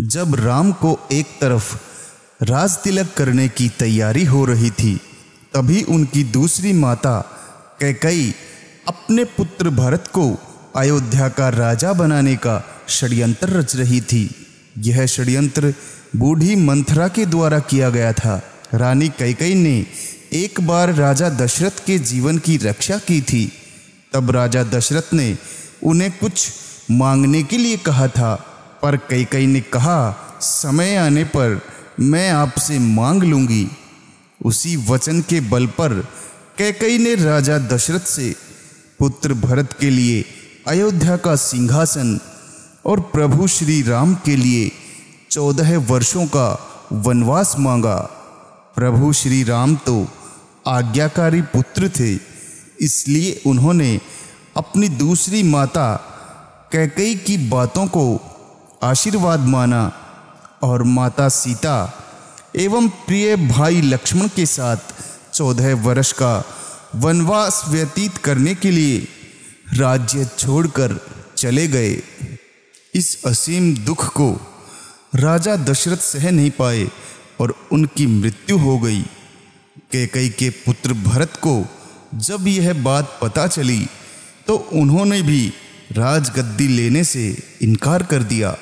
जब राम को एक तरफ़ राज तिलक करने की तैयारी हो रही थी, तभी उनकी दूसरी माता कैकई अपने पुत्र भरत को अयोध्या का राजा बनाने का षड्यंत्र रच रही थी। यह षड्यंत्र बूढ़ी मंथरा के द्वारा किया गया था। रानी कैकई ने एक बार राजा दशरथ के जीवन की रक्षा की थी। तब राजा दशरथ ने उन्हें कुछ मांगने के लिए कहा था पर कई कई ने कहा, समय आने पर मैं आपसे मांग लूँगी। उसी वचन के बल पर कैकई ने राजा दशरथ से पुत्र भरत के लिए अयोध्या का सिंहासन और प्रभु श्री राम के लिए चौदह वर्षों का वनवास मांगा। प्रभु श्री राम तो आज्ञाकारी पुत्र थे, इसलिए उन्होंने अपनी दूसरी माता कैकई की बातों को आशीर्वाद माना और माता सीता एवं प्रिय भाई लक्ष्मण के साथ चौदह वर्ष का वनवास व्यतीत करने के लिए राज्य छोड़कर चले गए। इस असीम दुख को राजा दशरथ सह नहीं पाए और उनकी मृत्यु हो गई। कैकई के पुत्र भरत को जब यह बात पता चली तो उन्होंने भी राजगद्दी लेने से इनकार कर दिया।